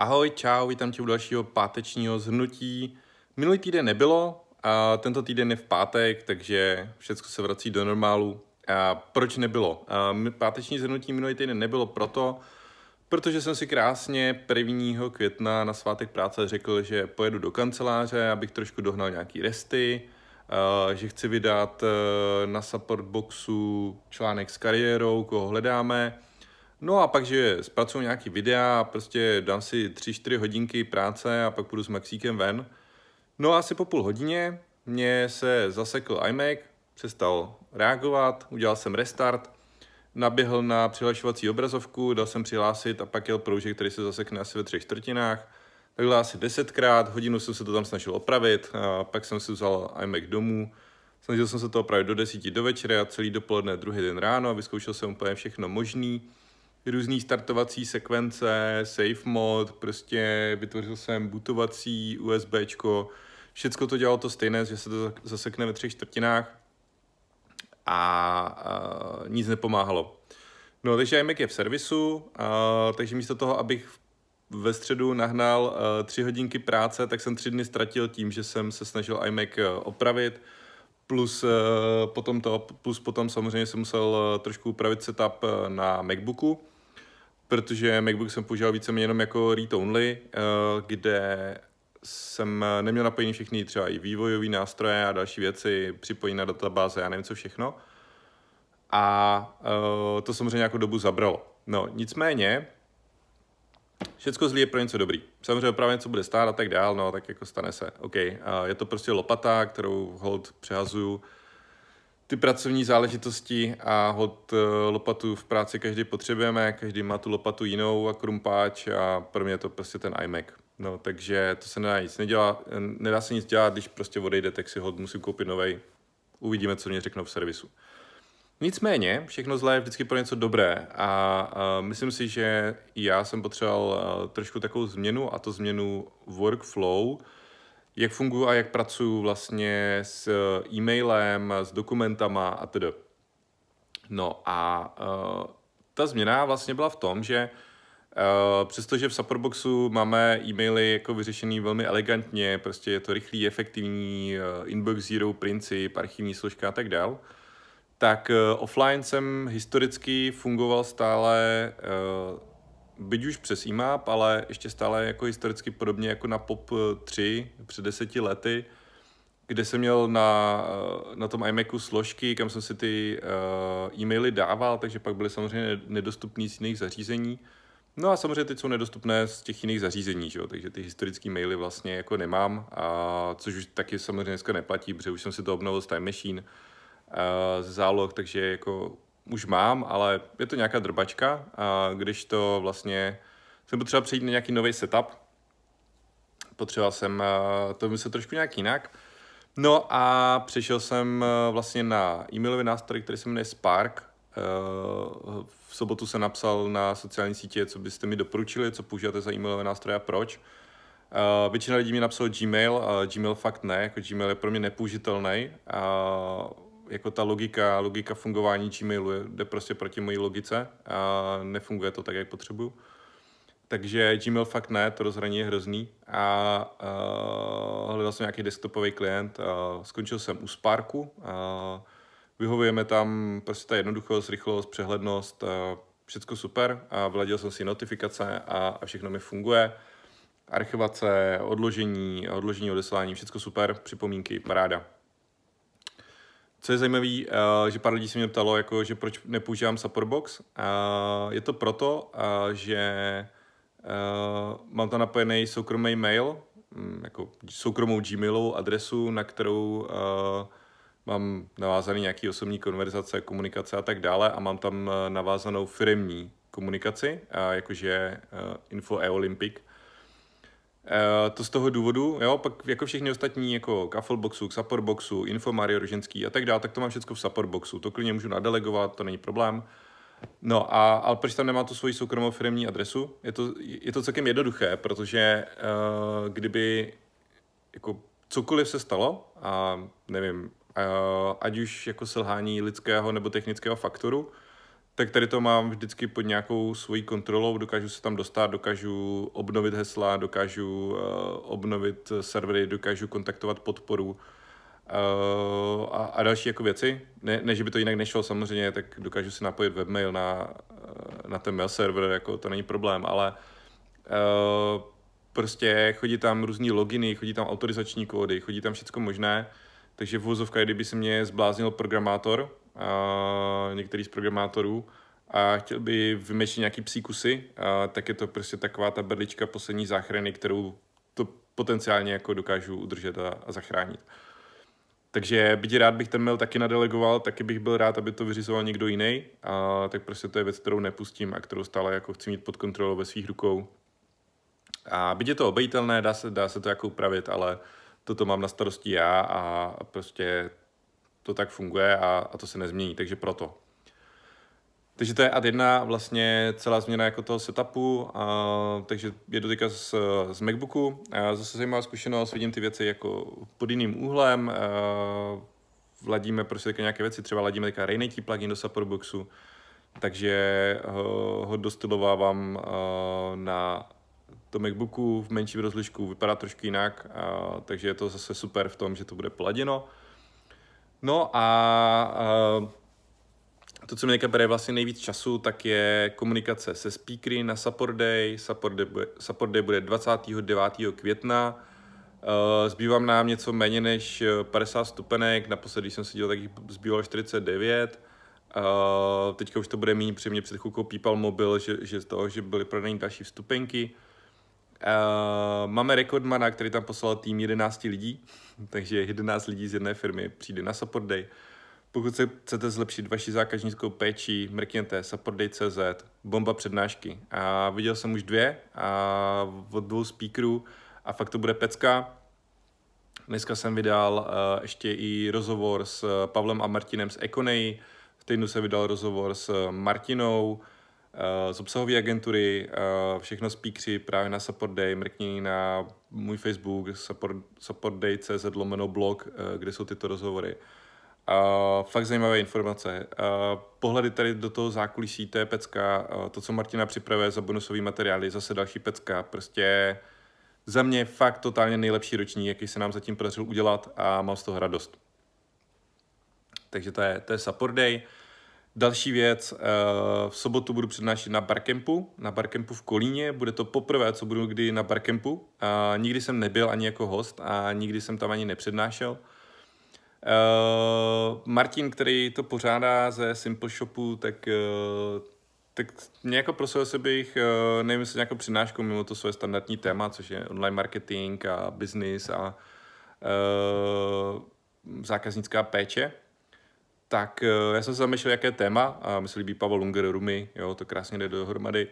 Ahoj, čau, vítám tě u dalšího pátečního zhrnutí. Minulý týden nebylo, a tento týden je v pátek, takže všechno se vrací do normálu. A proč nebylo? A páteční zhrnutí minulý týden nebylo proto, protože jsem si krásně 1. května na svátek práce řekl, že pojedu do kanceláře, abych trošku dohnal nějaký resty, že chci vydat e, na support boxu článek s kariérou, koho hledáme, No a pak, že zpracuju nějaký videa, prostě dám si 3-4 hodinky práce a pak půjdu s Maxíkem ven. No a asi po půl hodině mě se zasekl iMac, přestal reagovat, udělal jsem restart, naběhl na přihlašovací obrazovku, dal jsem přihlásit a pak jel proužek, který se zasekne asi ve třech čtvrtinách. Takhle asi desetkrát, hodinu jsem se to tam snažil opravit, a pak jsem si vzal iMac domů, snažil jsem se to opravit do desíti do večera a celý dopoledne druhý den ráno vyzkoušel jsem úplně všechno možný různý startovací sekvence, safe mod, prostě vytvořil jsem bootovací USBčko, všecko to dělalo to stejné, že se to zasekne ve třech čtvrtinách a, a nic nepomáhalo. No, takže iMac je v servisu, a, takže místo toho, abych ve středu nahnal uh, tři hodinky práce, tak jsem tři dny ztratil tím, že jsem se snažil iMac opravit, plus, uh, potom to, plus potom samozřejmě jsem musel trošku upravit setup na MacBooku, protože MacBook jsem používal víceméně jenom jako read-only, eh, kde jsem neměl napojený všechny třeba i vývojové nástroje a další věci, připojení na databáze, já nevím co všechno. A uh, to samozřejmě nějakou dobu zabralo. No, nicméně, všecko zlý je pro něco dobrý. Samozřejmě opravdu něco bude stát a tak dál, no, tak jako stane se. OK, uh, je to prostě lopata, kterou hold přehazuju ty pracovní záležitosti a hod eh, lopatu v práci každý potřebujeme, každý má tu lopatu jinou a krumpáč a pro mě je to prostě ten iMac. No, takže to se nedá nic nedělá, nedá se nic dělat, když prostě odejde, tak si hod musím koupit novej. Uvidíme, co mě řeknou v servisu. Nicméně, všechno zlé je vždycky pro něco dobré a, a myslím si, že já jsem potřeboval eh, trošku takovou změnu a to změnu workflow, jak funguji a jak pracuji vlastně s e-mailem, s dokumentama a tedy. No a uh, ta změna vlastně byla v tom, že uh, přestože v Supportboxu máme e-maily jako vyřešený velmi elegantně, prostě je to rychlý, efektivní, uh, inbox zero princip, archivní složka a tak dál, tak uh, offline jsem historicky fungoval stále uh, byť už přes IMAP, ale ještě stále jako historicky podobně jako na POP 3 před deseti lety, kde jsem měl na, na tom iMacu složky, kam jsem si ty uh, e-maily dával, takže pak byly samozřejmě nedostupné z jiných zařízení. No a samozřejmě teď jsou nedostupné z těch jiných zařízení, že jo? takže ty historické maily vlastně jako nemám, a což už taky samozřejmě dneska neplatí, protože už jsem si to obnovil z Time Machine z záloh, takže jako už mám, ale je to nějaká drbačka a když to vlastně jsem potřeboval přejít na nějaký nový setup, potřeboval jsem eh, to myslet trošku nějak jinak, No a přešel jsem eh, vlastně na e-mailový nástroj, který se jmenuje Spark. Eh, v sobotu jsem napsal na sociální sítě, co byste mi doporučili, co používáte za e-mailové nástroje a proč. Většina lidí mi napsalo Gmail, Gmail fakt ne, jako Gmail je pro mě nepoužitelný jako ta logika, logika fungování Gmailu jde prostě proti mojí logice a nefunguje to tak, jak potřebuju. Takže Gmail fakt ne, to rozhraní je hrozný. A uh, hledal jsem nějaký desktopový klient, a skončil jsem u Sparku. A vyhovujeme tam prostě ta jednoduchost, rychlost, přehlednost, a všecko super. A vyladil jsem si notifikace a, a všechno mi funguje. Archivace, odložení, odložení odeslání, všechno super, připomínky, paráda. Co je zajímavé, uh, že pár lidí se mě ptalo, jako, že proč nepoužívám Supportbox. Uh, je to proto, uh, že mám tam napojený soukromý mail, um, jako soukromou Gmailovou adresu, na kterou mám navázaný nějaký osobní konverzace, komunikace a tak dále a mám tam navázanou firmní komunikaci, jakože Info e-Olympic, Uh, to z toho důvodu, jo, pak jako všechny ostatní, jako Kaffleboxu, Supportboxu, Info Mario Roženský a tak dále, tak to mám všechno v Supportboxu, to klidně můžu nadelegovat, to není problém. No a ale proč tam nemá tu svoji soukromou firmní adresu? Je to, je to celkem jednoduché, protože uh, kdyby jako cokoliv se stalo, a nevím, uh, ať už jako selhání lidského nebo technického faktoru, tak tady to mám vždycky pod nějakou svojí kontrolou, dokážu se tam dostat, dokážu obnovit hesla, dokážu uh, obnovit servery, dokážu kontaktovat podporu uh, a, a další jako věci. Ne, ne, že by to jinak nešlo samozřejmě, tak dokážu si napojit webmail na, na ten mail server, jako to není problém, ale uh, prostě chodí tam různý loginy, chodí tam autorizační kódy, chodí tam všechno možné, takže v vozovkách, kdyby se mě zbláznil programátor, některý z programátorů, a chtěl by vymýšlet nějaký psí kusy, uh, tak je to prostě taková ta berlička poslední záchrany, kterou to potenciálně jako dokážu udržet a, a zachránit. Takže byť rád bych ten mail taky nadelegoval, taky bych byl rád, aby to vyřizoval někdo jiný, a tak prostě to je věc, kterou nepustím a kterou stále jako chci mít pod kontrolou ve svých rukou. A byť je to obejitelné, dá se, dá se to jako upravit, ale toto mám na starosti já a prostě to tak funguje a, a to se nezmění, takže proto. Takže to je ad jedna vlastně celá změna jako toho setupu, a, takže je to z, z Macbooku. A zase zajímavá zkušenost, vidím ty věci jako pod jiným úhlem, a, vladíme prostě nějaké věci, třeba ladíme teďka Rainity plugin do Supportboxu, takže ho, ho dostylovávám na to MacBooku v menším rozlišku vypadá trošku jinak, a, takže je to zase super v tom, že to bude poladěno. No a, to, co mi teďka bere vlastně nejvíc času, tak je komunikace se speakery na Support Day. Support Day bude, Support Day bude 29. května. Uh, zbývám nám něco méně než 50 stupenek, naposledy, když jsem se dělal, tak jich zbývalo 49. Uh, teďka už to bude méně, protože mě před chvilkou pípal mobil, že, že z toho, že byly prodány další vstupenky. Máme rekordmana, který tam poslal tým 11 lidí, takže 11 lidí z jedné firmy přijde na Support Day. Pokud se chcete zlepšit vaši zákaznickou péči, mrkněte supportday.cz, bomba přednášky. A viděl jsem už dvě a od dvou speakerů a fakt to bude pecka. Dneska jsem vydal uh, ještě i rozhovor s Pavlem a Martinem z Econej, v týdnu se vydal rozhovor s Martinou, Eh, z obsahové agentury, uh, všechno speakři právě na Support Day, mrkni na můj Facebook, support, supportday.cz lomeno blog, uh, kde jsou tyto rozhovory. Uh, fakt zajímavé informace. Uh, pohledy tady do toho zákulisí, to je pecka. Uh, to, co Martina připravuje za bonusový materiály, zase další pecka. Prostě za mě fakt totálně nejlepší roční, jaký se nám zatím podařil udělat a mám z toho radost. Takže to je, to je Support Day. Uh, Další věc, eh, v sobotu budu přednášet na Barkempu, na Barkempu v Kolíně. Bude to poprvé, co budu kdy na Barkempu. Nikdy jsem nebyl ani jako host a nikdy jsem tam ani nepřednášel. Uh, Martin, který to pořádá ze Simple Shopu, tak, uh, tak mě jako prosil se bych, nevím, jestli nějakou přednášku mimo to svoje standardní téma, což je online marketing a business a zákaznická péče tak eh, já jsem se zamýšlel, jaké téma, a mi se líbí Pavel Lunger, Rumi, jo, to krásně jde dohromady.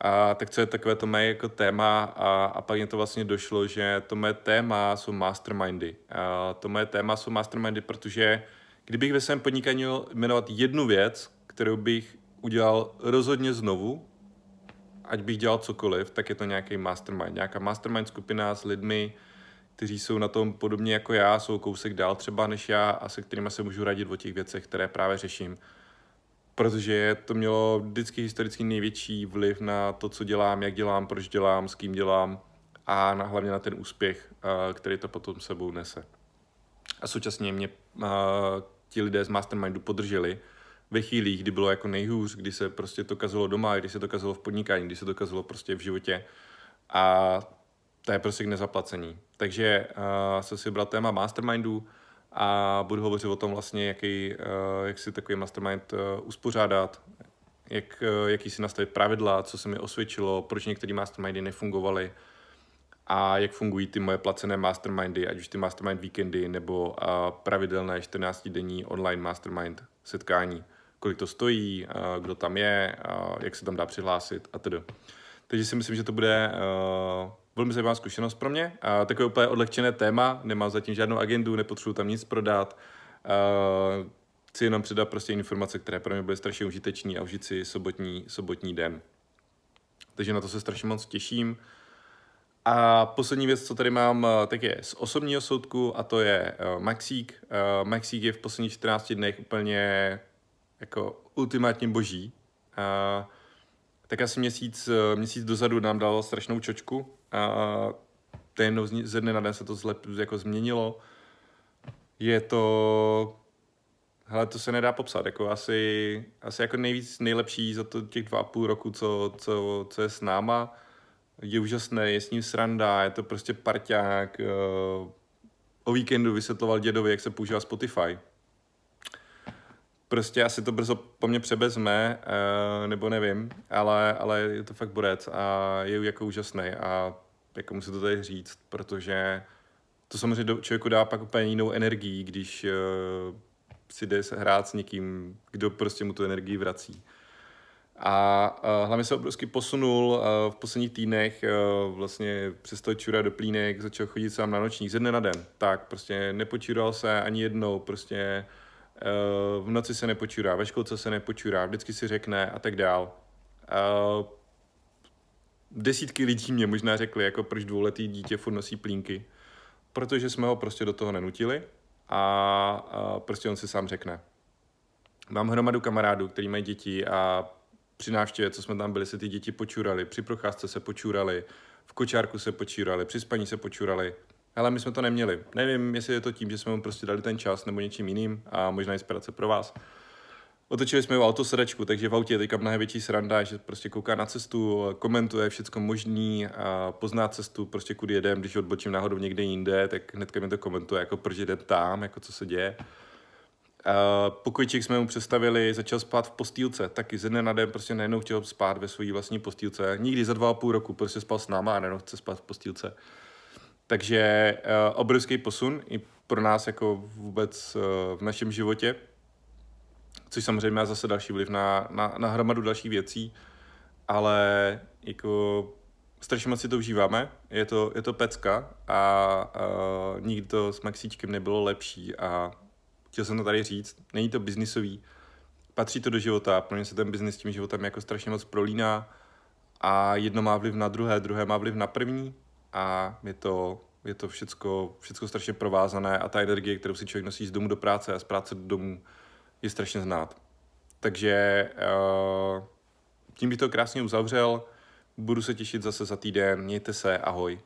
A tak co je takové to mé jako téma a, a pak mě to vlastně došlo, že to mé téma jsou mastermindy. A to mé téma jsou mastermindy, protože kdybych ve svém podnikání měl jmenovat jednu věc, kterou bych udělal rozhodně znovu, ať bych dělal cokoliv, tak je to nějaký mastermind. Nějaká mastermind skupina s lidmi, kteří jsou na tom podobně jako já, jsou kousek dál třeba než já a se kterými se můžu radit o těch věcech, které právě řeším. Protože to mělo vždycky historicky největší vliv na to, co dělám, jak dělám, proč dělám, s kým dělám a na, hlavně na ten úspěch, který to potom sebou nese. A současně mě ti lidé z Mastermindu podrželi ve chvílích, kdy bylo jako nejhůř, kdy se prostě to kazilo doma, kdy se to kazilo v podnikání, kdy se to kazilo prostě v životě. A to je prostě k nezaplacení. Takže uh, jsem si vybral téma mastermindů a budu hovořit o tom vlastně, jaký, uh, jak si takový mastermind uh, uspořádat, jak, uh, jaký si nastavit pravidla, co se mi osvědčilo, proč některé mastermindy nefungovaly a jak fungují ty moje placené mastermindy, ať už ty mastermind víkendy nebo uh, pravidelné 14-denní online mastermind setkání. Kolik to stojí, uh, kdo tam je, uh, jak se tam dá přihlásit a tedy. Takže si myslím, že to bude uh, velmi zajímavá zkušenost pro mě. A takové úplně odlehčené téma, nemám zatím žádnou agendu, nepotřebuji tam nic prodat. Uh, chci jenom předat prostě informace, které pro mě byly strašně užitečné a užít si sobotní, sobotní den. Takže na to se strašně moc těším. A poslední věc, co tady mám, tak je z osobního soudku a to je uh, Maxík. Uh, Maxík je v posledních 14 dnech úplně jako ultimátně boží. A, tak asi měsíc, měsíc dozadu nám dal strašnou čočku a to jednou ze dne na den se to zlep, jako změnilo. Je to Hele, to se nedá popsat, jako asi, asi jako nejvíc nejlepší za to těch dva a půl roku, co, co, co je s náma. Je úžasné, je s ním sranda, je to prostě parťák. Eh, o víkendu vysvětloval dědovi, jak se používá Spotify. Prostě asi to brzo po mně přebezme, eh, nebo nevím, ale, ale je to fakt borec a je jako úžasný a jako musím to tady říct, protože to samozřejmě člověku dá pak úplně jinou energii, když eh, si jde hrát s někým, kdo prostě mu tu energii vrací. A uh, hlavně se obrovsky posunul uh, v posledních týdnech, uh, vlastně přestal čurat do plínek, začal chodit sám na nočník ze dne na den. Tak, prostě nepočural se ani jednou, prostě uh, v noci se nepočurá, ve školce se nepočurá, vždycky si řekne a tak dál. Uh, desítky lidí mě možná řekli, jako proč dvouletý dítě furt nosí plínky. Protože jsme ho prostě do toho nenutili a, a prostě on si sám řekne. Mám hromadu kamarádů, kteří mají děti a při návštěvě, co jsme tam byli, se ty děti počurali, při procházce se počurali, v kočárku se počurali, při spaní se počurali. Ale my jsme to neměli. Nevím, jestli je to tím, že jsme mu prostě dali ten čas nebo něčím jiným a možná inspirace pro vás. Otočili jsme ho autosedačku, takže v autě je teďka mnohem větší sranda, že prostě kouká na cestu, komentuje všechno možný a pozná cestu, prostě kudy jedem, když odbočím náhodou někde jinde, tak hnedka mi to komentuje, jako proč jdem tam, jako co se děje. Uh, pokojčík jsme mu představili, začal spát v postýlce, taky ze dne na den prostě najednou chtěl spát ve své vlastní postýlce. Nikdy za dva a půl roku prostě spal s náma a najednou chce spát v postýlce. Takže uh, obrovský posun i pro nás jako vůbec uh, v našem životě což samozřejmě má zase další vliv na, na, na hromadu dalších věcí, ale jako strašně moc si to užíváme, je to, je to pecka a, a nikdy to s Maxíčkem nebylo lepší a chtěl jsem to tady říct, není to biznisový, patří to do života, pro mě se ten biznis tím životem jako strašně moc prolíná a jedno má vliv na druhé, druhé má vliv na první a je to, je to všecko, všecko strašně provázané a ta energie, kterou si člověk nosí z domu do práce a z práce do domu, je strašně znát. Takže uh, tím bych to krásně uzavřel. Budu se těšit zase za týden. Mějte se, ahoj.